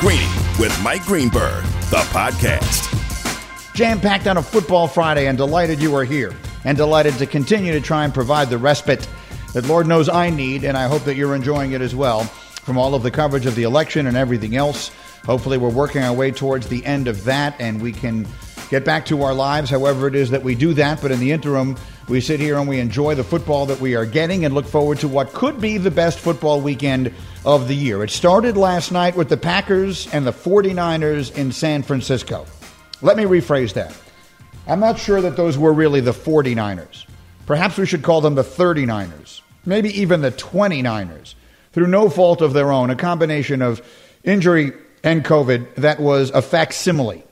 Greeny with Mike Greenberg, the podcast. Jam packed on a football Friday, and delighted you are here, and delighted to continue to try and provide the respite that Lord knows I need, and I hope that you're enjoying it as well from all of the coverage of the election and everything else. Hopefully, we're working our way towards the end of that, and we can get back to our lives, however it is that we do that. But in the interim, we sit here and we enjoy the football that we are getting and look forward to what could be the best football weekend of the year. It started last night with the Packers and the 49ers in San Francisco. Let me rephrase that. I'm not sure that those were really the 49ers. Perhaps we should call them the 39ers, maybe even the 29ers, through no fault of their own, a combination of injury and COVID that was a facsimile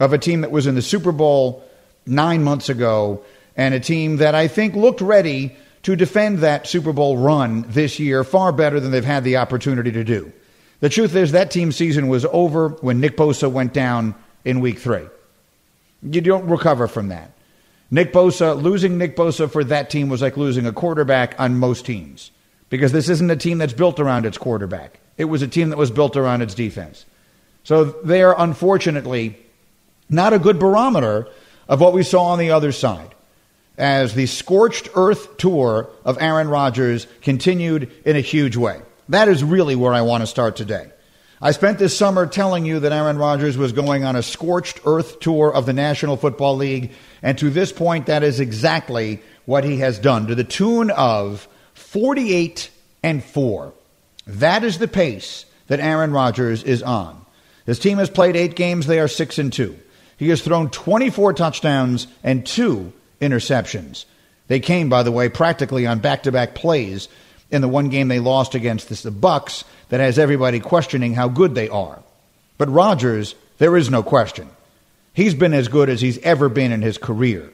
of a team that was in the Super Bowl nine months ago and a team that I think looked ready to defend that Super Bowl run this year far better than they've had the opportunity to do. The truth is, that team season was over when Nick Bosa went down in week three. You don't recover from that. Nick Bosa, losing Nick Bosa for that team was like losing a quarterback on most teams because this isn't a team that's built around its quarterback. It was a team that was built around its defense. So they are unfortunately not a good barometer of what we saw on the other side as the scorched earth tour of Aaron Rodgers continued in a huge way. That is really where I want to start today. I spent this summer telling you that Aaron Rodgers was going on a scorched earth tour of the National Football League, and to this point, that is exactly what he has done to the tune of 48 and 4. That is the pace that Aaron Rodgers is on. His team has played 8 games, they are 6 and 2. He has thrown 24 touchdowns and 2 interceptions. They came, by the way, practically on back-to-back plays in the one game they lost against the Bucks that has everybody questioning how good they are. But Rodgers, there is no question. He's been as good as he's ever been in his career.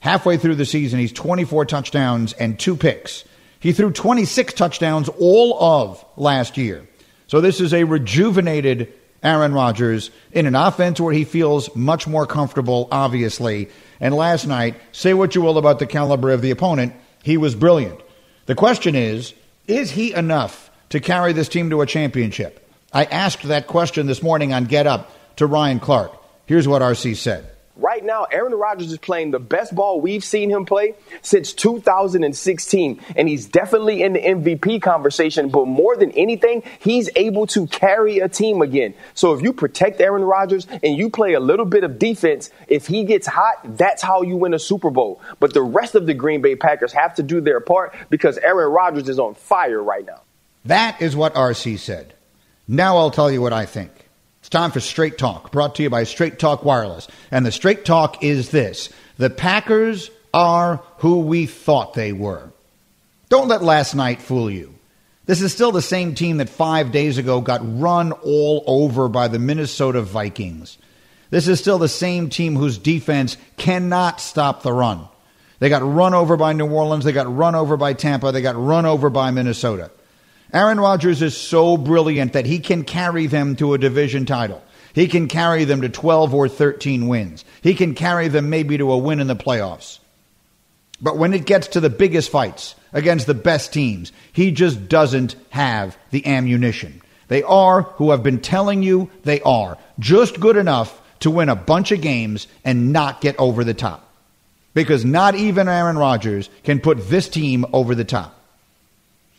Halfway through the season, he's 24 touchdowns and two picks. He threw 26 touchdowns all of last year. So this is a rejuvenated Aaron Rodgers in an offense where he feels much more comfortable, obviously. And last night, say what you will about the caliber of the opponent, he was brilliant. The question is, is he enough to carry this team to a championship? I asked that question this morning on Get Up to Ryan Clark. Here's what RC said. Right now, Aaron Rodgers is playing the best ball we've seen him play since 2016, and he's definitely in the MVP conversation. But more than anything, he's able to carry a team again. So if you protect Aaron Rodgers and you play a little bit of defense, if he gets hot, that's how you win a Super Bowl. But the rest of the Green Bay Packers have to do their part because Aaron Rodgers is on fire right now. That is what RC said. Now I'll tell you what I think. Time for Straight Talk, brought to you by Straight Talk Wireless. And the Straight Talk is this the Packers are who we thought they were. Don't let last night fool you. This is still the same team that five days ago got run all over by the Minnesota Vikings. This is still the same team whose defense cannot stop the run. They got run over by New Orleans, they got run over by Tampa, they got run over by Minnesota. Aaron Rodgers is so brilliant that he can carry them to a division title. He can carry them to 12 or 13 wins. He can carry them maybe to a win in the playoffs. But when it gets to the biggest fights against the best teams, he just doesn't have the ammunition. They are who I've been telling you they are, just good enough to win a bunch of games and not get over the top. Because not even Aaron Rodgers can put this team over the top.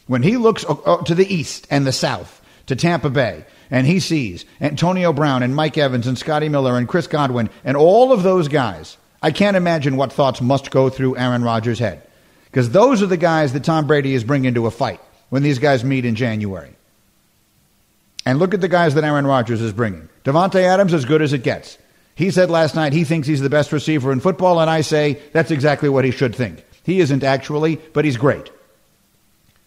When he looks to the east and the south, to Tampa Bay, and he sees Antonio Brown and Mike Evans and Scotty Miller and Chris Godwin and all of those guys, I can't imagine what thoughts must go through Aaron Rodgers' head. Because those are the guys that Tom Brady is bringing to a fight when these guys meet in January. And look at the guys that Aaron Rodgers is bringing. Davante Adams, as good as it gets. He said last night he thinks he's the best receiver in football, and I say that's exactly what he should think. He isn't actually, but he's great.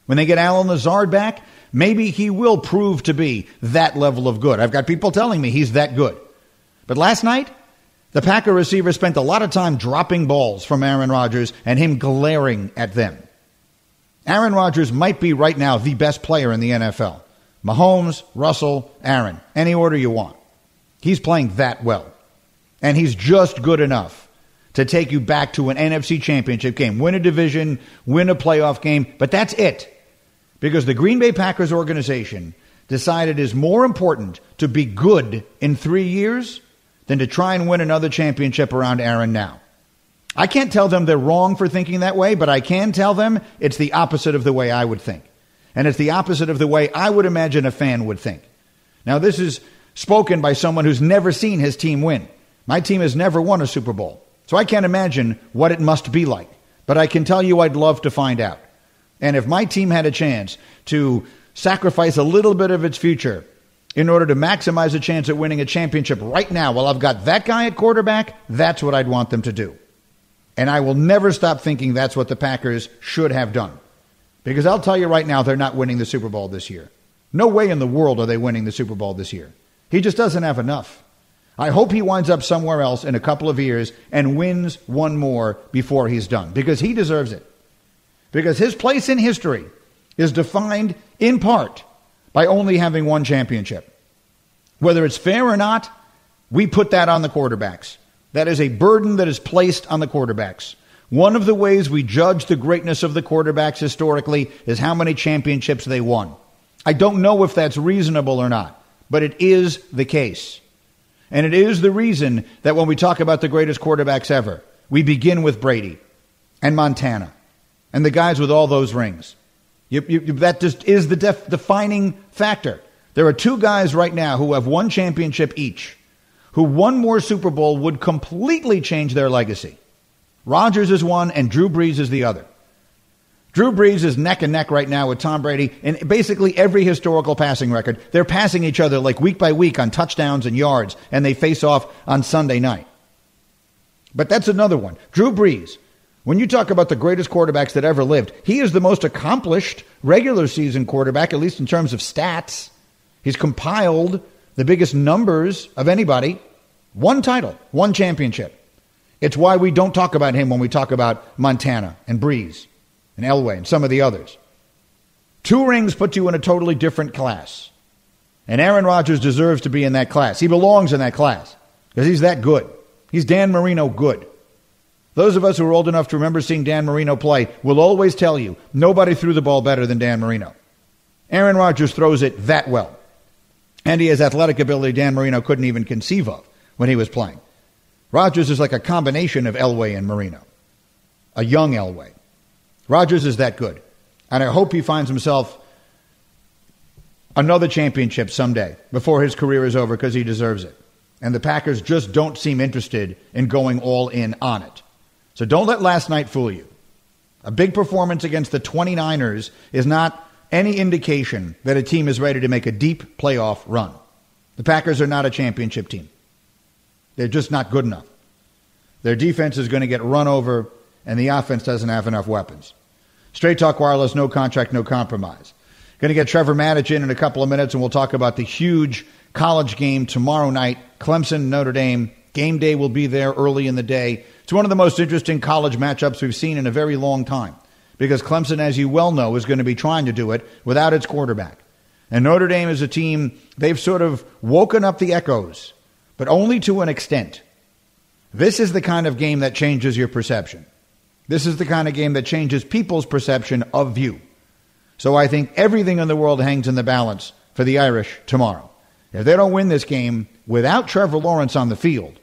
When they get Allen Lazard back, maybe he will prove to be that level of good. I've got people telling me he's that good. But last night, the Packer receiver spent a lot of time dropping balls from Aaron Rodgers and him glaring at them. Aaron Rodgers might be right now the best player in the NFL. Mahomes, Russell, Aaron, any order you want. He's playing that well. And he's just good enough to take you back to an NFC championship game, win a division, win a playoff game, but that's it because the Green Bay Packers organization decided it is more important to be good in three years than to try and win another championship around Aaron now. I can't tell them they're wrong for thinking that way, but I can tell them it's the opposite of the way I would think. And it's the opposite of the way I would imagine a fan would think. Now, this is spoken by someone who's never seen his team win. My team has never won a Super Bowl. So I can't imagine what it must be like. But I can tell you I'd love to find out. And if my team had a chance to sacrifice a little bit of its future in order to maximize a chance at winning a championship right now, while I've got that guy at quarterback, that's what I'd want them to do. And I will never stop thinking that's what the Packers should have done. Because I'll tell you right now, they're not winning the Super Bowl this year. No way in the world are they winning the Super Bowl this year. He just doesn't have enough. I hope he winds up somewhere else in a couple of years and wins one more before he's done because he deserves it. Because his place in history is defined in part by only having one championship. Whether it's fair or not, we put that on the quarterbacks. That is a burden that is placed on the quarterbacks. One of the ways we judge the greatness of the quarterbacks historically is how many championships they won. I don't know if that's reasonable or not, but it is the case. And it is the reason that when we talk about the greatest quarterbacks ever, we begin with Brady and Montana and the guys with all those rings. You, you, that just is the def, defining factor. There are two guys right now who have one championship each, who one more Super Bowl would completely change their legacy. Rodgers is one, and Drew Brees is the other. Drew Brees is neck and neck right now with Tom Brady in basically every historical passing record. They're passing each other like week by week on touchdowns and yards, and they face off on Sunday night. But that's another one. Drew Brees, when you talk about the greatest quarterbacks that ever lived, he is the most accomplished regular season quarterback, at least in terms of stats. He's compiled the biggest numbers of anybody. One title, one championship. It's why we don't talk about him when we talk about Montana and Brees and Elway and some of the others. Two rings put you in a totally different class. And Aaron Rodgers deserves to be in that class. He belongs in that class because he's that good. He's Dan Marino good. Those of us who are old enough to remember seeing Dan Marino play will always tell you nobody threw the ball better than Dan Marino. Aaron Rodgers throws it that well. And he has athletic ability Dan Marino couldn't even conceive of when he was playing. Rodgers is like a combination of Elway and Marino, a young Elway. Rodgers is that good. And I hope he finds himself another championship someday before his career is over because he deserves it. And the Packers just don't seem interested in going all in on it. So don't let last night fool you. A big performance against the 29ers is not any indication that a team is ready to make a deep playoff run. The Packers are not a championship team. They're just not good enough. Their defense is going to get run over, and the offense doesn't have enough weapons. Straight Talk Wireless, no contract, no compromise. Going to get Trevor Matich in in a couple of minutes, and we'll talk about the huge college game tomorrow night Clemson, Notre Dame. Game day will be there early in the day. It's one of the most interesting college matchups we've seen in a very long time because Clemson, as you well know, is going to be trying to do it without its quarterback. And Notre Dame is a team, they've sort of woken up the echoes, but only to an extent. This is the kind of game that changes your perception. This is the kind of game that changes people's perception of you. So I think everything in the world hangs in the balance for the Irish tomorrow. If they don't win this game without Trevor Lawrence on the field,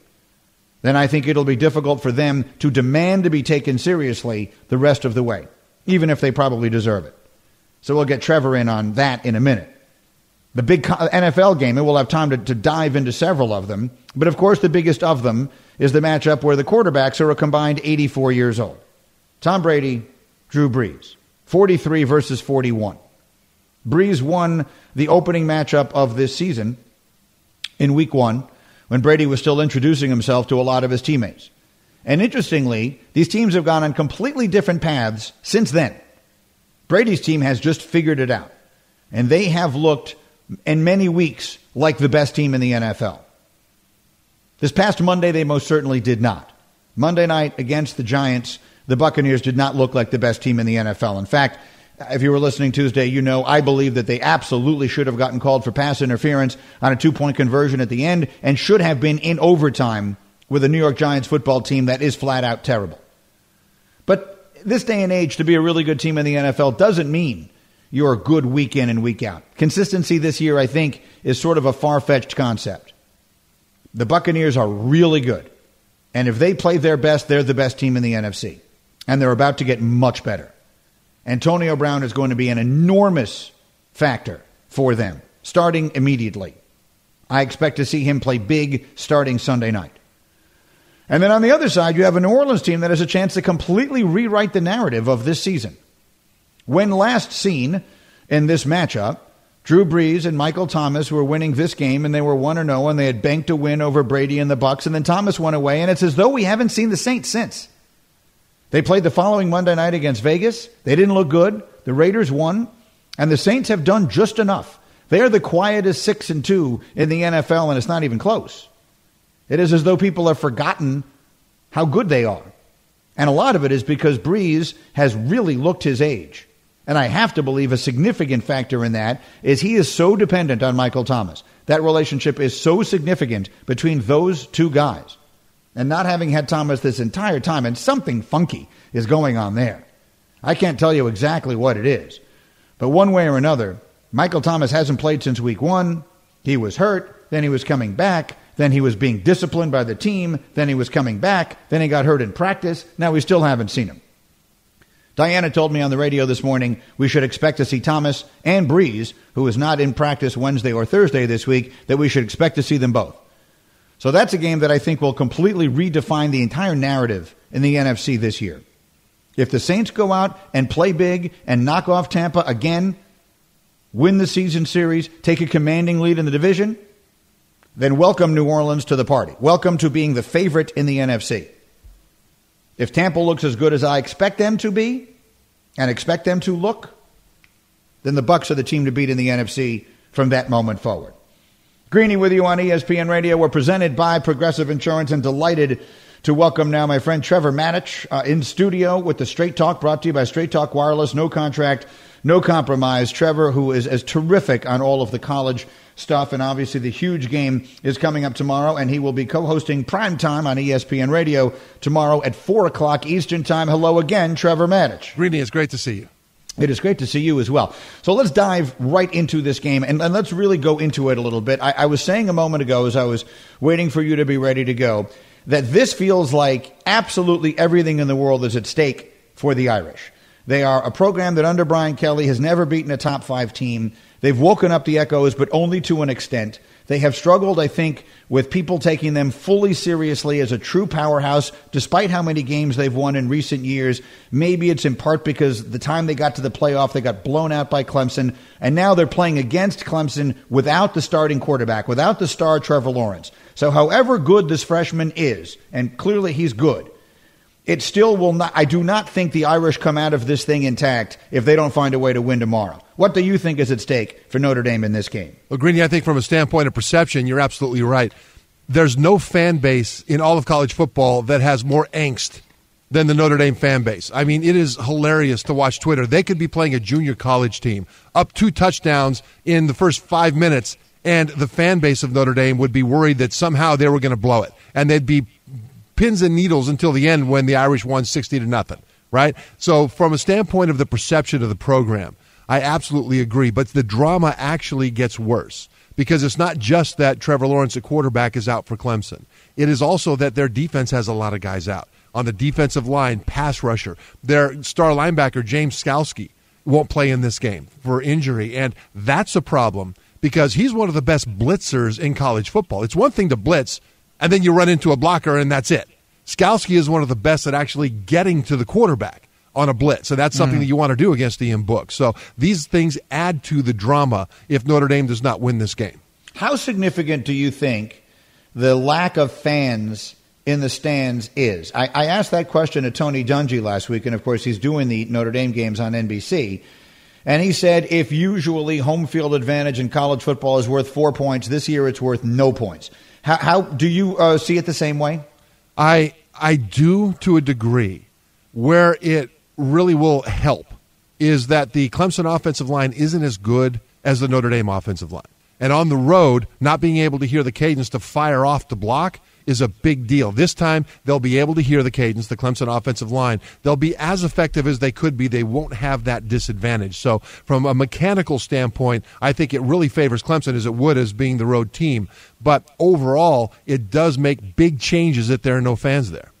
then I think it'll be difficult for them to demand to be taken seriously the rest of the way, even if they probably deserve it. So we'll get Trevor in on that in a minute. The big NFL game, and we'll have time to, to dive into several of them. But of course, the biggest of them is the matchup where the quarterbacks are a combined 84 years old. Tom Brady, Drew Brees, 43 versus 41. Brees won the opening matchup of this season in week one when Brady was still introducing himself to a lot of his teammates. And interestingly, these teams have gone on completely different paths since then. Brady's team has just figured it out. And they have looked in many weeks like the best team in the NFL. This past Monday, they most certainly did not. Monday night against the Giants, the Buccaneers did not look like the best team in the NFL. In fact, if you were listening Tuesday, you know I believe that they absolutely should have gotten called for pass interference on a two point conversion at the end and should have been in overtime with a New York Giants football team that is flat out terrible. But this day and age, to be a really good team in the NFL doesn't mean you're good week in and week out. Consistency this year, I think, is sort of a far fetched concept. The Buccaneers are really good. And if they play their best, they're the best team in the NFC. And they're about to get much better. Antonio Brown is going to be an enormous factor for them, starting immediately. I expect to see him play big starting Sunday night. And then on the other side, you have a New Orleans team that has a chance to completely rewrite the narrative of this season. When last seen in this matchup, Drew Brees and Michael Thomas were winning this game and they were 1 0 and they had banked a win over Brady and the Bucks, and then Thomas went away and it's as though we haven't seen the Saints since. They played the following Monday night against Vegas. They didn't look good. The Raiders won and the Saints have done just enough. They are the quietest 6 and 2 in the NFL and it's not even close. It is as though people have forgotten how good they are. And a lot of it is because Brees has really looked his age. And I have to believe a significant factor in that is he is so dependent on Michael Thomas. That relationship is so significant between those two guys. And not having had Thomas this entire time, and something funky is going on there. I can't tell you exactly what it is. But one way or another, Michael Thomas hasn't played since week one. He was hurt, then he was coming back, then he was being disciplined by the team, then he was coming back, then he got hurt in practice. Now we still haven't seen him. Diana told me on the radio this morning we should expect to see Thomas and Brees, who is not in practice Wednesday or Thursday this week, that we should expect to see them both. So that's a game that I think will completely redefine the entire narrative in the NFC this year. If the Saints go out and play big and knock off Tampa again, win the season series, take a commanding lead in the division, then welcome New Orleans to the party. Welcome to being the favorite in the NFC. If Tampa looks as good as I expect them to be and expect them to look, then the Bucks are the team to beat in the NFC from that moment forward. Greeny with you on ESPN Radio. We're presented by Progressive Insurance and delighted to welcome now my friend Trevor Matich uh, in studio with the Straight Talk brought to you by Straight Talk Wireless. No contract, no compromise. Trevor, who is as terrific on all of the college stuff. And obviously, the huge game is coming up tomorrow, and he will be co hosting prime time on ESPN Radio tomorrow at 4 o'clock Eastern Time. Hello again, Trevor Matich. Greeny, it's great to see you. It is great to see you as well. So let's dive right into this game and, and let's really go into it a little bit. I, I was saying a moment ago as I was waiting for you to be ready to go that this feels like absolutely everything in the world is at stake for the Irish. They are a program that under Brian Kelly has never beaten a top five team. They've woken up the echoes, but only to an extent. They have struggled, I think, with people taking them fully seriously as a true powerhouse, despite how many games they've won in recent years. Maybe it's in part because the time they got to the playoff, they got blown out by Clemson, and now they're playing against Clemson without the starting quarterback, without the star Trevor Lawrence. So, however good this freshman is, and clearly he's good, it still will not. I do not think the Irish come out of this thing intact if they don't find a way to win tomorrow. What do you think is at stake for Notre Dame in this game? Well, Greeny, I think from a standpoint of perception, you're absolutely right. There's no fan base in all of college football that has more angst than the Notre Dame fan base. I mean, it is hilarious to watch Twitter. They could be playing a junior college team, up two touchdowns in the first five minutes, and the fan base of Notre Dame would be worried that somehow they were going to blow it. And they'd be pins and needles until the end when the Irish won 60 to nothing, right? So, from a standpoint of the perception of the program, I absolutely agree. But the drama actually gets worse because it's not just that Trevor Lawrence, a quarterback, is out for Clemson. It is also that their defense has a lot of guys out. On the defensive line, pass rusher, their star linebacker, James Skalski, won't play in this game for injury. And that's a problem because he's one of the best blitzers in college football. It's one thing to blitz and then you run into a blocker and that's it. Skalski is one of the best at actually getting to the quarterback on a blitz. So that's something mm. that you want to do against Ian Book. So these things add to the drama if Notre Dame does not win this game. How significant do you think the lack of fans in the stands is? I, I asked that question to Tony Dungy last week, and of course, he's doing the Notre Dame games on NBC. And he said if usually home field advantage in college football is worth four points, this year it's worth no points. How, how do you uh, see it the same way? I I do to a degree. Where it really will help is that the Clemson offensive line isn't as good as the Notre Dame offensive line. And on the road, not being able to hear the cadence to fire off the block is a big deal. This time, they'll be able to hear the cadence, the Clemson offensive line. They'll be as effective as they could be. They won't have that disadvantage. So, from a mechanical standpoint, I think it really favors Clemson as it would as being the road team. But overall, it does make big changes that there are no fans there.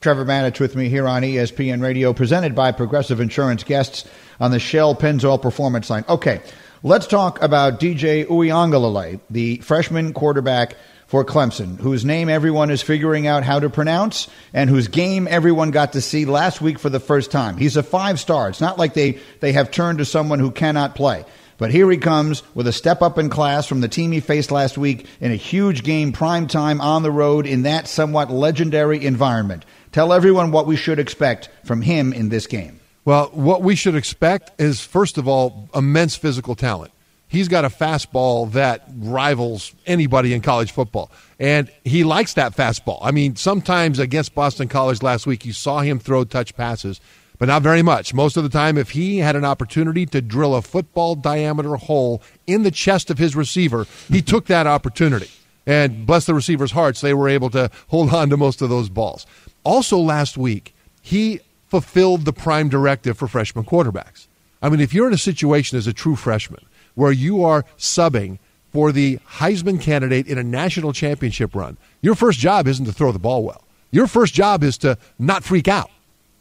Trevor Matich with me here on ESPN Radio, presented by Progressive Insurance guests on the Shell Pennzoil Performance Line. Okay, let's talk about DJ Uiagalelei, the freshman quarterback for Clemson, whose name everyone is figuring out how to pronounce and whose game everyone got to see last week for the first time. He's a five star. It's not like they, they have turned to someone who cannot play. But here he comes with a step up in class from the team he faced last week in a huge game, prime time on the road in that somewhat legendary environment. Tell everyone what we should expect from him in this game. Well, what we should expect is, first of all, immense physical talent. He's got a fastball that rivals anybody in college football. And he likes that fastball. I mean, sometimes against Boston College last week, you saw him throw touch passes, but not very much. Most of the time, if he had an opportunity to drill a football diameter hole in the chest of his receiver, he took that opportunity. And bless the receiver's hearts, they were able to hold on to most of those balls. Also, last week, he fulfilled the prime directive for freshman quarterbacks. I mean, if you're in a situation as a true freshman where you are subbing for the Heisman candidate in a national championship run, your first job isn't to throw the ball well. Your first job is to not freak out.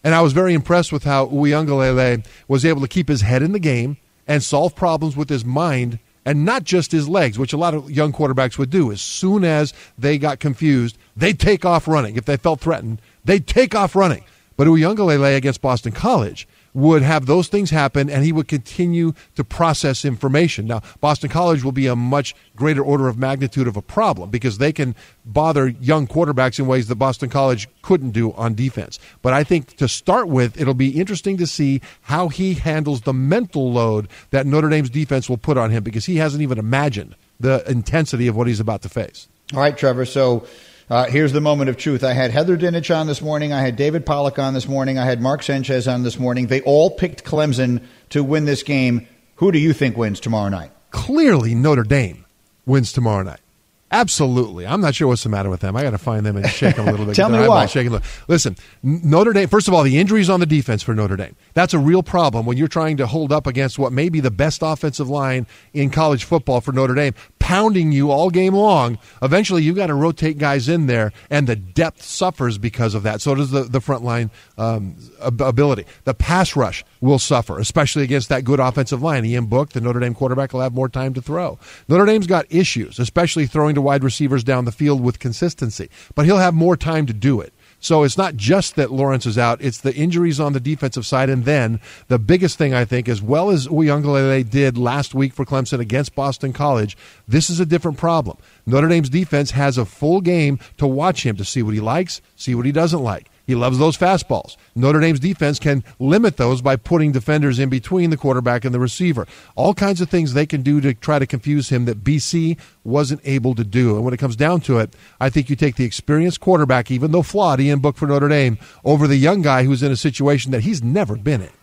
And I was very impressed with how Uiagalelei was able to keep his head in the game and solve problems with his mind and not just his legs, which a lot of young quarterbacks would do. As soon as they got confused, they'd take off running. If they felt threatened, they'd take off running. But Uiagalelei against Boston College would have those things happen and he would continue to process information. Now, Boston College will be a much greater order of magnitude of a problem because they can bother young quarterbacks in ways that Boston College couldn't do on defense. But I think to start with, it'll be interesting to see how he handles the mental load that Notre Dame's defense will put on him because he hasn't even imagined the intensity of what he's about to face. All right, Trevor. So uh, here's the moment of truth. I had Heather Dinich on this morning. I had David Pollack on this morning. I had Mark Sanchez on this morning. They all picked Clemson to win this game. Who do you think wins tomorrow night? Clearly, Notre Dame wins tomorrow night. Absolutely. I'm not sure what's the matter with them. I got to find them and shake them a little bit. Tell me why. Shaking. Listen, Notre Dame, first of all, the injuries on the defense for Notre Dame. That's a real problem when you're trying to hold up against what may be the best offensive line in college football for Notre Dame, pounding you all game long. Eventually, you've got to rotate guys in there, and the depth suffers because of that. So does the, the front line um, ability. The pass rush will suffer, especially against that good offensive line. Ian Book, the Notre Dame quarterback, will have more time to throw. Notre Dame's got issues, especially throwing to wide receivers down the field with consistency, but he'll have more time to do it. So it's not just that Lawrence is out, it's the injuries on the defensive side. And then the biggest thing, I think, as well as Uiagalelei did last week for Clemson against Boston College, this is a different problem. Notre Dame's defense has a full game to watch him to see what he likes, see what he doesn't like. He loves those fastballs. Notre Dame's defense can limit those by putting defenders in between the quarterback and the receiver. All kinds of things they can do to try to confuse him that BC wasn't able to do. And when it comes down to it, I think you take the experienced quarterback, even though flawed, Ian Book for Notre Dame, over the young guy who's in a situation that he's never been in.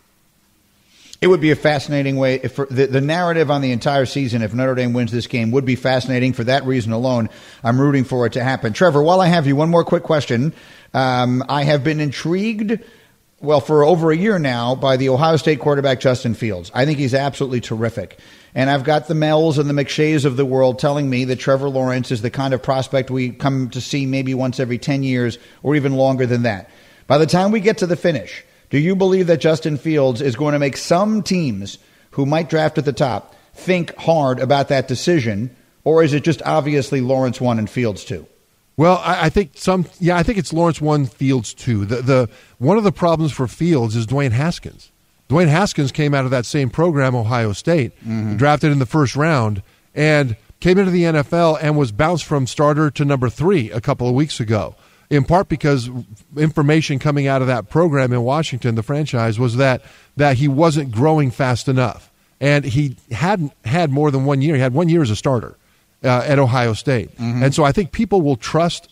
It would be a fascinating way. If the, the narrative on the entire season, if Notre Dame wins this game, would be fascinating for that reason alone. I'm rooting for it to happen. Trevor, while I have you, one more quick question. Um, I have been intrigued, well, for over a year now, by the Ohio State quarterback Justin Fields. I think he's absolutely terrific. And I've got the Mels and the McShays of the world telling me that Trevor Lawrence is the kind of prospect we come to see maybe once every 10 years or even longer than that. By the time we get to the finish, do you believe that Justin Fields is going to make some teams who might draft at the top think hard about that decision, or is it just obviously Lawrence one and Fields two? Well, I, I, think some. Yeah, I think it's Lawrence one, Fields two. The the one of the problems for Fields is Dwayne Haskins. Dwayne Haskins came out of that same program, Ohio State, mm-hmm. drafted in the first round, and came into the NFL and was bounced from starter to number three a couple of weeks ago in part because information coming out of that program in Washington, the franchise, was that that he wasn't growing fast enough, and he hadn't had more than one year. He had one year as a starter uh, at Ohio State, mm-hmm. and so I think people will trust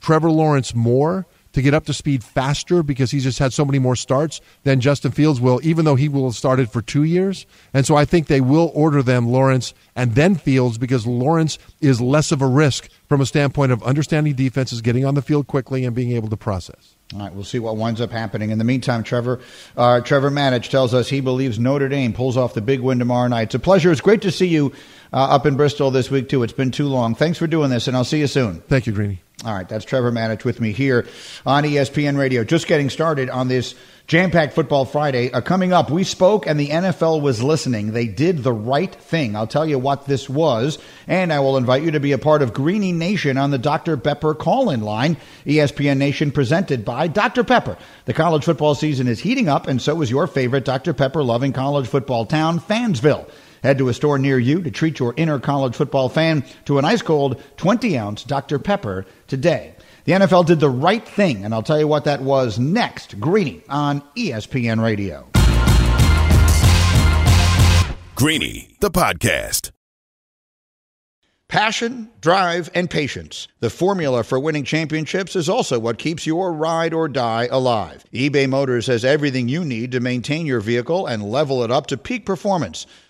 Trevor Lawrence more to get up to speed faster because he's just had so many more starts than Justin Fields will, even though he will have started for two years. And so I think they will order them Lawrence and then Fields because Lawrence is less of a risk from a standpoint of understanding defenses, getting on the field quickly, and being able to process. All right, we'll see what winds up happening. In the meantime, Trevor uh, Trevor Matich tells us he believes Notre Dame pulls off the big win tomorrow night. It's a pleasure. It's great to see you uh, up in Bristol this week, too. It's been too long. Thanks for doing this, and I'll see you soon. Thank you, Greeny. All right, that's Trevor Matich with me here on ESPN Radio. Just getting started on this jam packed Football Friday. Uh, coming up, we spoke and the NFL was listening. They did the right thing. I'll tell you what this was, and I will invite you to be a part of Greeny Nation on the Dr. Pepper call in line. ESPN Nation presented by Dr. Pepper. The college football season is heating up, and so is your favorite Dr. Pepper loving college football town, Fansville. Head to a store near you to treat your inner college football fan to an ice cold 20 ounce Dr. Pepper today. The NFL did the right thing, and I'll tell you what that was next. Greeny on ESPN Radio. Greeny, the podcast. Passion, drive, and patience. The formula for winning championships is also what keeps your ride or die alive. eBay Motors has everything you need to maintain your vehicle and level it up to peak performance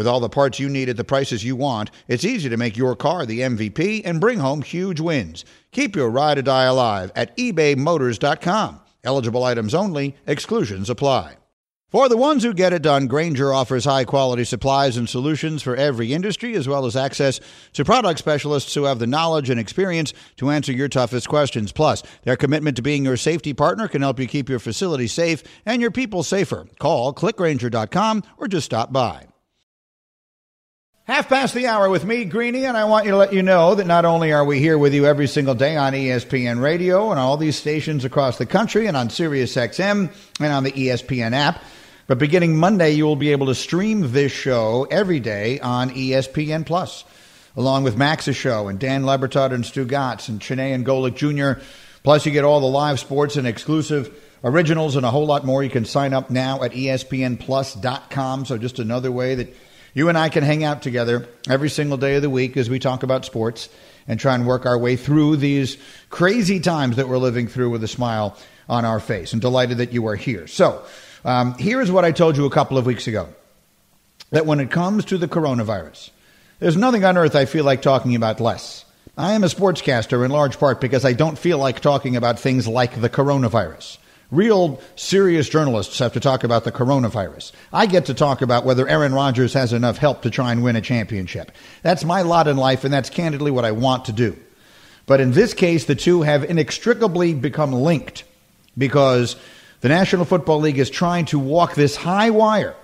With all the parts you need at the prices you want, it's easy to make your car the MVP and bring home huge wins. Keep your ride or die alive at ebaymotors.com. Eligible items only, exclusions apply. For the ones who get it done, Grainger offers high quality supplies and solutions for every industry, as well as access to product specialists who have the knowledge and experience to answer your toughest questions. Plus, their commitment to being your safety partner can help you keep your facility safe and your people safer. Call clickgrainger.com or just stop by. Half past the hour with me, Greeny, and I want you to let you know that not only are we here with you every single day on ESPN Radio and all these stations across the country and on Sirius XM and on the ESPN app, but beginning Monday, you will be able to stream this show every day on ESPN Plus, along with Max's show and Dan Le Batard and Stugotz and Chiney and Golic Jr. Plus, you get all the live sports and exclusive originals and a whole lot more. You can sign up now at ESPNPlus.com. So just another way that you and I can hang out together every single day of the week as we talk about sports and try and work our way through these crazy times that we're living through with a smile on our face. And delighted that you are here. So, um, here is what I told you a couple of weeks ago that when it comes to the coronavirus, there's nothing on earth I feel like talking about less. I am a sportscaster in large part because I don't feel like talking about things like the coronavirus. Real serious journalists have to talk about the coronavirus. I get to talk about whether Aaron Rodgers has enough help to try and win a championship. That's my lot in life, and that's candidly what I want to do. But in this case, the two have inextricably become linked because the National Football League is trying to walk this high wire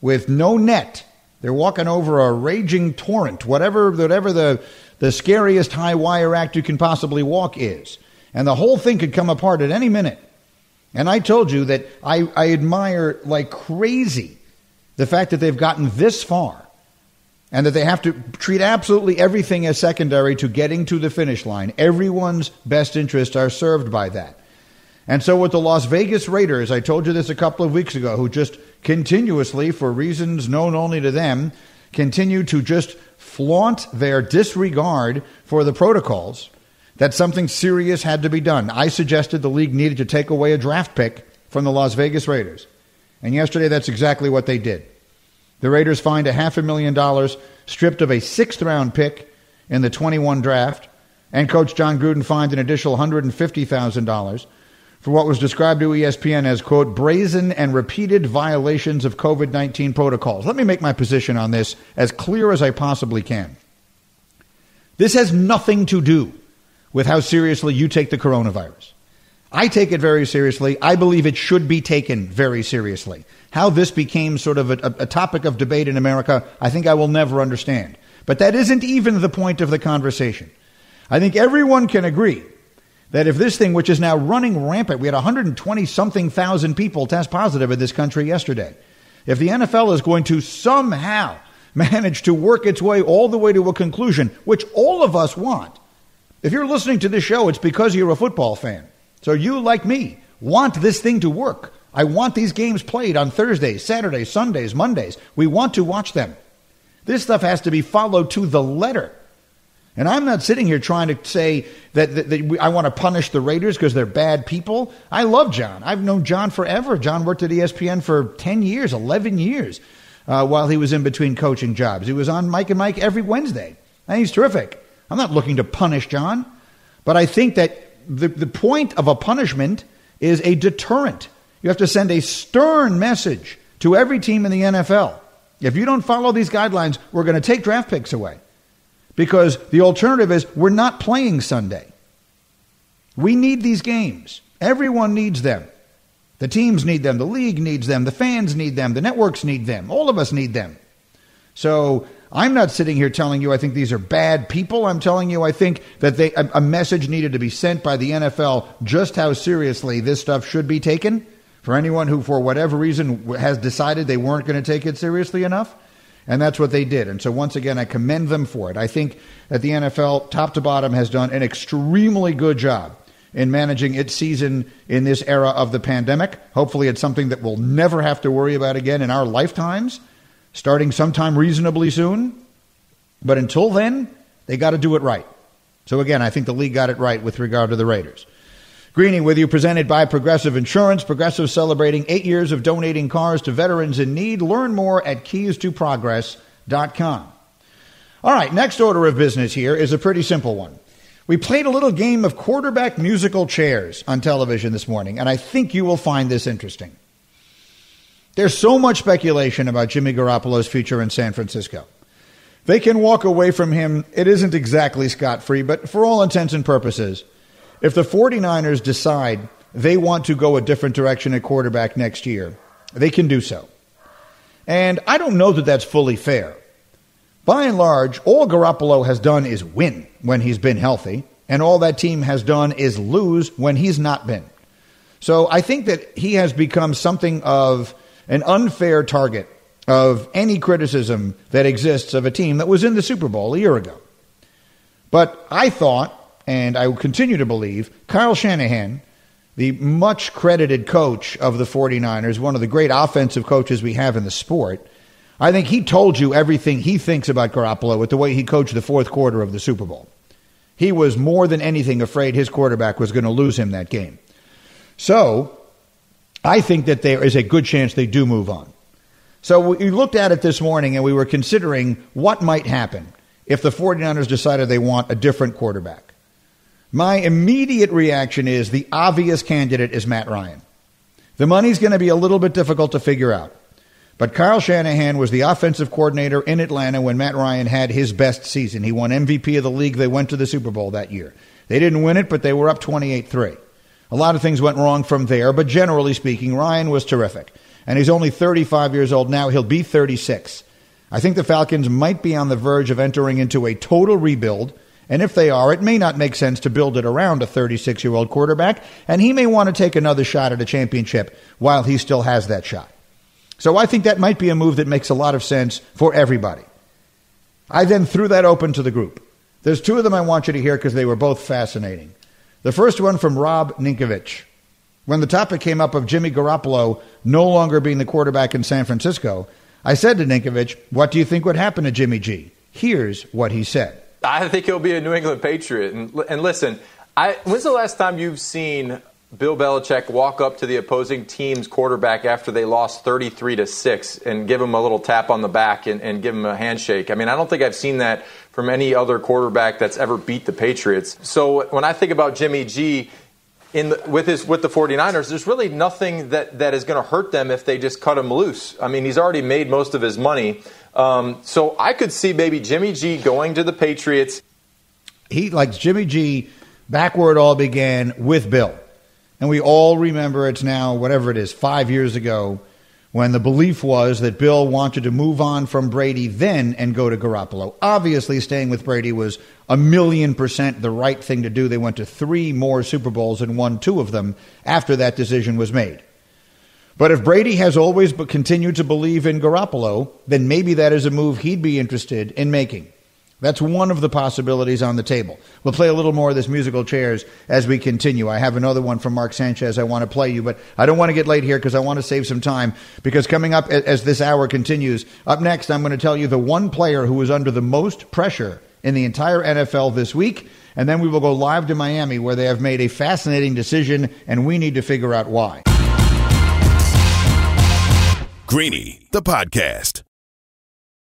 with no net. They're walking over a raging torrent, whatever, whatever the, the scariest high wire act you can possibly walk is. And the whole thing could come apart at any minute. And I told you that I, I admire like crazy the fact that they've gotten this far and that they have to treat absolutely everything as secondary to getting to the finish line. Everyone's best interests are served by that. And so, with the Las Vegas Raiders, I told you this a couple of weeks ago, who just continuously, for reasons known only to them, continue to just flaunt their disregard for the protocols that something serious had to be done. I suggested the league needed to take away a draft pick from the Las Vegas Raiders. And yesterday, that's exactly what they did. The Raiders fined a half a million dollars, stripped of a sixth round pick in the 21 draft, and Coach Jon Gruden fined an additional $150,000 for what was described to ESPN as, quote, brazen and repeated violations of COVID 19 protocols. Let me make my position on this as clear as I possibly can. This has nothing to do with how seriously you take the coronavirus. I take it very seriously. I believe it should be taken very seriously. How this became sort of a, a, topic of debate in America, I think I will never understand. But that isn't even the point of the conversation. I think everyone can agree that if this thing, which is now running rampant, we had 120 something thousand people test positive in this country yesterday. If the NFL is going to somehow manage to work its way all the way to a conclusion, which all of us want. If you're listening to this show, it's because you're a football fan. So you, like me, want this thing to work. I want these games played on Thursdays, Saturdays, Sundays, Mondays. We want to watch them. This stuff has to be followed to the letter. And I'm not sitting here trying to say that, that, that we, I want to punish the Raiders because they're bad people. I love Jon. I've known Jon forever. Jon worked at ESPN for 10 years, 11 years uh, while he was in between coaching jobs. He was on Mike and Mike every Wednesday. And he's terrific. I'm not looking to punish Jon, but I think that the, the point of a punishment is a deterrent. You have to send a stern message to every team in the NFL. If you don't follow these guidelines, we're going to take draft picks away. Because the alternative is we're not playing Sunday. We need these games. Everyone needs them. The teams need them, the league needs them, the fans need them, the networks need them, all of us need them. So I'm not sitting here telling you I think these are bad people. I'm telling you I think that they, a, a message needed to be sent by the NFL just how seriously this stuff should be taken for anyone who, for whatever reason, has decided they weren't going to take it seriously enough. And that's what they did. And so, once again, I commend them for it. I think that the NFL, top to bottom, has done an extremely good job in managing its season in this era of the pandemic. Hopefully, it's something that we'll never have to worry about again in our lifetimes, starting sometime reasonably soon. But until then, they got to do it right. So, again, I think the league got it right with regard to the Raiders. Greeny with you, presented by Progressive Insurance. Progressive celebrating eight years of donating cars to veterans in need. Learn more at keystoprogress.com. All right, next order of business here is a pretty simple one. We played a little game of quarterback musical chairs on television this morning, and I think you will find this interesting. There's so much speculation about Jimmy Garoppolo's future in San Francisco. They can walk away from him. It isn't exactly scot free, but for all intents and purposes, if the 49ers decide they want to go a different direction at quarterback next year, they can do so. And I don't know that that's fully fair. By and large, all Garoppolo has done is win when he's been healthy, and all that team has done is lose when he's not been. So I think that he has become something of an unfair target of any criticism that exists of a team that was in the Super Bowl a year ago. But I thought, and I will continue to believe, Kyle Shanahan, the much credited coach of the 49ers, one of the great offensive coaches we have in the sport, I think he told you everything he thinks about Garoppolo with the way he coached the fourth quarter of the Super Bowl. He was more than anything afraid his quarterback was going to lose him that game. So, I think that there is a good chance they do move on. So, we looked at it this morning and we were considering what might happen if the 49ers decided they want a different quarterback. My immediate reaction is the obvious candidate is Matt Ryan. The money's going to be a little bit difficult to figure out. But Kyle Shanahan was the offensive coordinator in Atlanta when Matt Ryan had his best season. He won MVP of the league. They went to the Super Bowl that year. They didn't win it, but they were up 28 3. A lot of things went wrong from there, but generally speaking, Ryan was terrific. And he's only 35 years old now. He'll be 36. I think the Falcons might be on the verge of entering into a total rebuild. And if they are, it may not make sense to build it around a 36 year old quarterback. And he may want to take another shot at a championship while he still has that shot. So I think that might be a move that makes a lot of sense for everybody. I then threw that open to the group. There's two of them I want you to hear because they were both fascinating. The first one from Rob Ninkovich. When the topic came up of Jimmy Garoppolo no longer being the quarterback in San Francisco, I said to Ninkovich, What do you think would happen to Jimmy G? Here's what he said. I think he'll be a New England Patriot. And, and listen, I, when's the last time you've seen Bill Belichick walk up to the opposing team's quarterback after they lost 33 to 6 and give him a little tap on the back and, and, give him a handshake. I mean, I don't think I've seen that from any other quarterback that's ever beat the Patriots. So when I think about Jimmy G in the, with his with the 49ers, there's really nothing that, that is going to hurt them if they just cut him loose. I mean, he's already made most of his money. Um, so I could see maybe Jimmy G going to the Patriots. He likes Jimmy G back where it all began with Bill. And we all remember it's now, whatever it is, five years ago, when the belief was that Bill wanted to move on from Brady then and go to Garoppolo. Obviously, staying with Brady was a million percent the right thing to do. They went to three more Super Bowls and won two of them after that decision was made. But if Brady has always but continued to believe in Garoppolo, then maybe that is a move he'd be interested in making. That's one of the possibilities on the table. We'll play a little more of this musical chairs as we continue. I have another one from Mark Sanchez I want to play you, but I don't want to get late here because I want to save some time. Because coming up as this hour continues, up next, I'm going to tell you the one player who was under the most pressure in the entire NFL this week. And then we will go live to Miami where they have made a fascinating decision and we need to figure out why. Greeny, the podcast.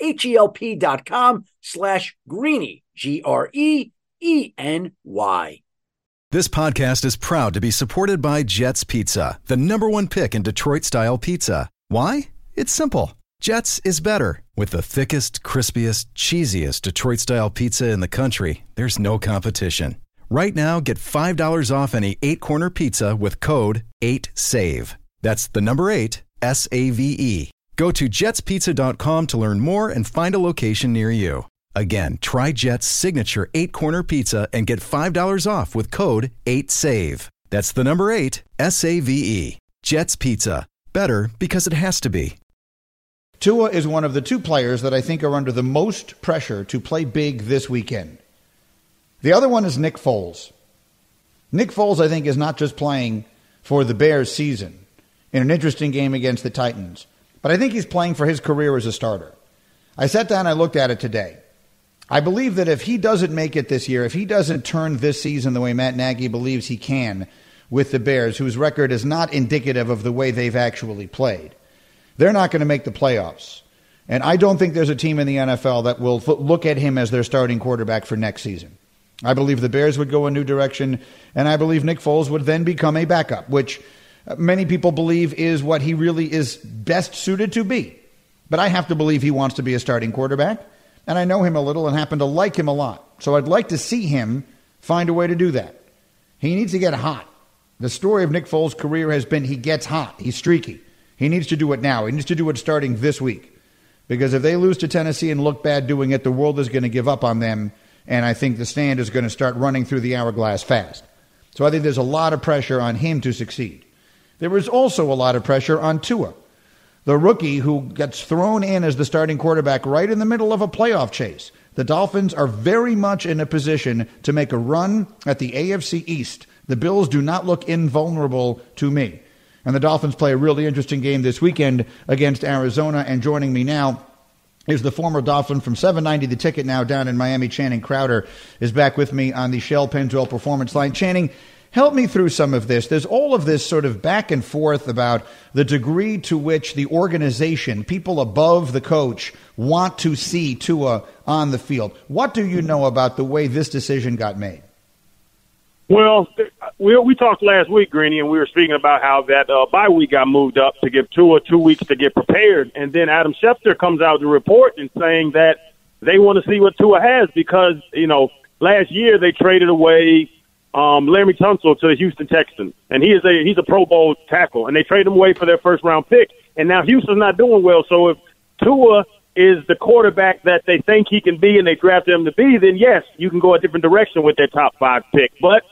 H-E-L-P dot com slash greeny, G-R-E-E-N-Y. This podcast is proud to be supported by Jets Pizza, the number one pick in Detroit-style pizza. Why? It's simple. Jets is better. With the thickest, crispiest, cheesiest Detroit-style pizza in the country, there's no competition. Right now, get $5 off any eight-corner pizza with code 8SAVE. That's the number eight, S-A-V-E. Go to jetspizza.com to learn more and find a location near you. Again, try Jet's signature eight corner pizza and get $5 off with code 8SAVE. That's the number eight, S A V E. Jet's Pizza. Better because it has to be. Tua is one of the two players that I think are under the most pressure to play big this weekend. The other one is Nick Foles. Nick Foles, I think, is not just playing for the Bears season in an interesting game against the Titans, but I think he's playing for his career as a starter. I sat down, I looked at it today. I believe that if he doesn't make it this year, if he doesn't turn this season the way Matt Nagy believes he can with the Bears, whose record is not indicative of the way they've actually played, they're not going to make the playoffs. And I don't think there's a team in the NFL that will look at him as their starting quarterback for next season. I believe the Bears would go a new direction, and I believe Nick Foles would then become a backup, which many people believe is what he really is best suited to be. But I have to believe he wants to be a starting quarterback, and I know him a little and happen to like him a lot. So I'd like to see him find a way to do that. He needs to get hot. The story of Nick Foles' career has been he gets hot, he's streaky. He needs to do it now. He needs to do it starting this week. Because if they lose to Tennessee and look bad doing it, the world is going to give up on them, and I think the stand is going to start running through the hourglass fast. So I think there's a lot of pressure on him to succeed. There was also a lot of pressure on Tua, the rookie who gets thrown in as the starting quarterback right in the middle of a playoff chase. The Dolphins are very much in a position to make a run at the AFC East. The Bills do not look invulnerable to me. And the Dolphins play a really interesting game this weekend against Arizona. And joining me now is the former Dolphin from 790 The Ticket now down in Miami. Channing Crowder is back with me on the Shell Pennzoil Performance Line. Channing, Help me through some of this. There's all of this sort of back and forth about the degree to which the organization, people above the coach, want to see Tua on the field. What do you know about the way this decision got made? Well, we we talked last week, Greeny, and we were speaking about how that uh, bye week got moved up to give Tua two weeks to get prepared, and then Adam Schefter comes out to report and saying that they want to see what Tua has because you know last year they traded away um, Laremy Tunsil to the Houston Texans, and he is a he's a Pro Bowl tackle, and they trade him away for their first round pick. And now Houston's not doing well, so if Tua is the quarterback that they think he can be, and they draft him to be, then yes, you can go a different direction with their top five pick. But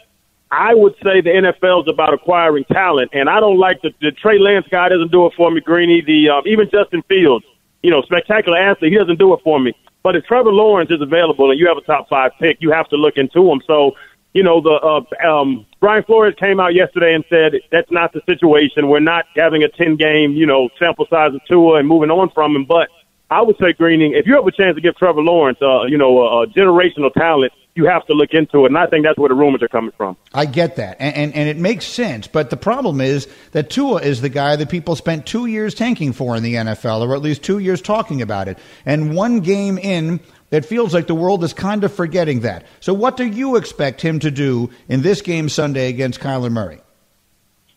I would say the NFL is about acquiring talent, and I don't like the, the Trey Lance guy doesn't do it for me, Greeny. The um, even Justin Fields, you know, spectacular athlete, he doesn't do it for me. But if Trevor Lawrence is available and you have a top five pick, you have to look into him. So you know, the uh, um, Brian Flores came out yesterday and said that's not the situation. We're not having a ten game, you know, sample size of Tua and moving on from him. But I would say Greening, if you have a chance to give Trevor Lawrence, uh, you know, a, a generational talent, you have to look into it. And I think that's where the rumors are coming from. I get that, and, and, and it makes sense. But the problem is that Tua is the guy that people spent two years tanking for in the NFL, or at least two years talking about it. And one game in, it feels like the world is kind of forgetting that. So, what do you expect him to do in this game Sunday against Kyler Murray?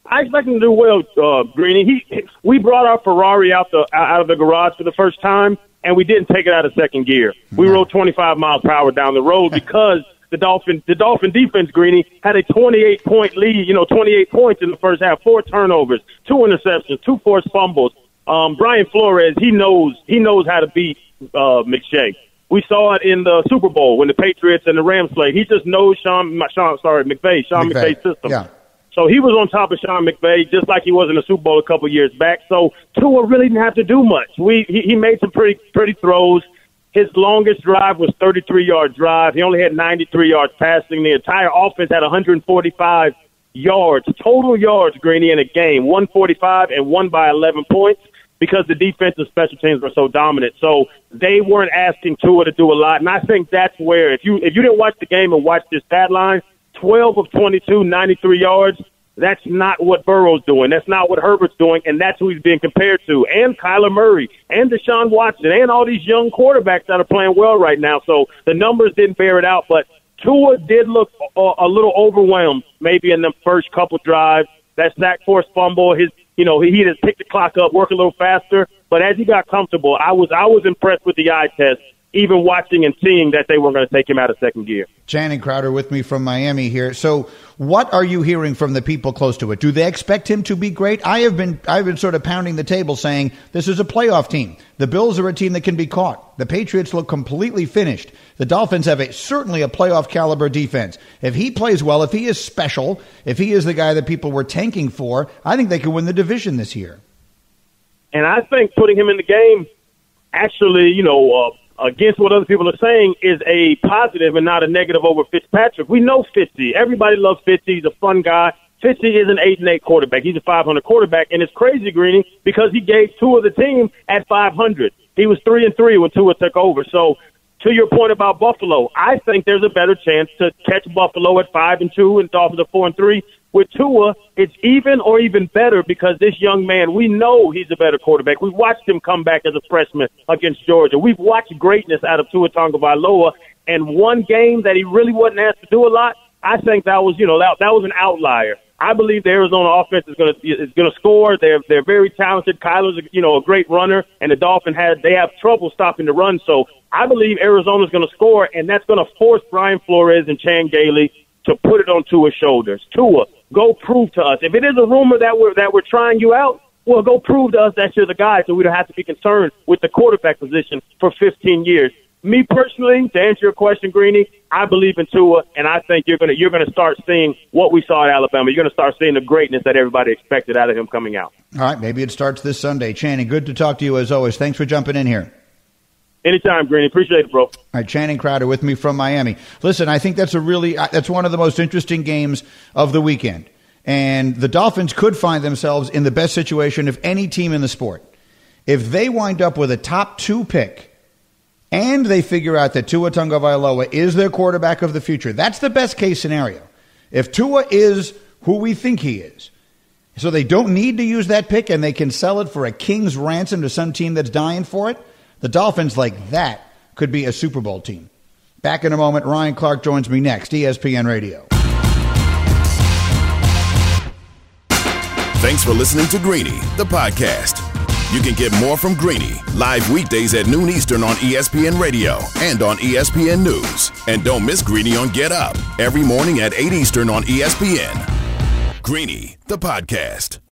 I expect him to do well, uh, Greeny. He, we brought our Ferrari out the out of the garage for the first time, and we didn't take it out of second gear. We rode 25 miles per hour down the road because the Dolphin the Dolphin defense, Greeny, had a 28 point lead. You know, 28 points in the first half, four turnovers, two interceptions, two forced fumbles. Um, Brian Flores, he knows he knows how to beat uh, McShay. We saw it in the Super Bowl when the Patriots and the Rams played. He just knows Sean, Sean sorry, McVay, Sean McVay. McVay's system. Yeah. So he was on top of Sean McVay, just like he was in the Super Bowl a couple years back. So Tua really didn't have to do much. We he, he made some pretty pretty throws. His longest drive was 33 yard drive. He only had 93 yards passing. The entire offense had 145 yards total yards, Greeny, in a game, 145 and won by 11 points because the defensive special teams were so dominant. So they weren't asking Tua to do a lot, and I think that's where if you if you didn't watch the game and watch this stat line, 12 of 22, 93 yards. That's not what Burrow's doing. That's not what Herbert's doing, and that's who he's being compared to. And Kyler Murray, and Deshaun Watson, and all these young quarterbacks that are playing well right now. So the numbers didn't bear it out, but Tua did look a, a little overwhelmed, maybe in the first couple drives. That sack force fumble, his, you know, he, just picked the clock up, work a little faster. But as he got comfortable, I was I was impressed with the eye test even watching and seeing that they weren't going to take him out of second gear. Channing Crowder with me from Miami here. So, what are you hearing from the people close to it? Do they expect him to be great? I have been I've been sort of pounding the table saying this is a playoff team. The Bills are a team that can be caught. The Patriots look completely finished. The Dolphins have a certainly a playoff caliber defense. If he plays well, if he is special, if he is the guy that people were tanking for, I think they could win the division this year. And I think putting him in the game actually, you know, uh, against what other people are saying is a positive and not a negative over Fitzpatrick. We know Fitzy. Everybody loves Fitzy. He's a fun guy. Fitzy is an eight and eight quarterback. He's a 500 quarterback, and it's crazy, Greeny, because he gave two of the team at 500. He was three and three when Tua took over. So, to your point about Buffalo, I think there's a better chance to catch Buffalo at five and two and Dolphins at four and three with Tua, it's even or even better because this young man, we know he's a better quarterback. We've watched him come back as a freshman against Georgia. We've watched greatness out of Tua Tagovailoa, and one game that he really wasn't asked to do a lot. I think that was, you know, that that was an outlier. I believe the Arizona offense is going to is going to score. They're they're very talented. Kyler's you know a great runner, and the Dolphins had they have trouble stopping the run. So I believe Arizona's going to score, and that's going to force Brian Flores and Chan Gailey to put it on Tua's shoulders. Tua, go prove to us. If it is a rumor that we're that we're trying you out, well, go prove to us that you're the guy, so we don't have to be concerned with the quarterback position for 15 years. Me personally, to answer your question, Greeny, I believe in Tua, and I think you're gonna you're gonna start seeing what we saw at Alabama. You're gonna start seeing the greatness that everybody expected out of him coming out. All right, maybe it starts this Sunday. Channing, good to talk to you as always. Thanks for jumping in here. Anytime, Greeny. Appreciate it, bro. All right, Channing Crowder with me from Miami. Listen, I think that's a really uh, that's one of the most interesting games of the weekend. And the Dolphins could find themselves in the best situation of any team in the sport. If they wind up with a top two pick and they figure out that Tua Tagovailoa is their quarterback of the future, that's the best case scenario. If Tua is who we think he is, so they don't need to use that pick and they can sell it for a king's ransom to some team that's dying for it, the Dolphins, like that, could be a Super Bowl team. Back in a moment, Ryan Clark joins me next, ESPN Radio. Thanks for listening to Greeny, the podcast. You can get more from Greeny live weekdays at noon Eastern on ESPN Radio and on ESPN News. And don't miss Greeny on Get Up every morning at 8 Eastern on ESPN. Greeny, the podcast.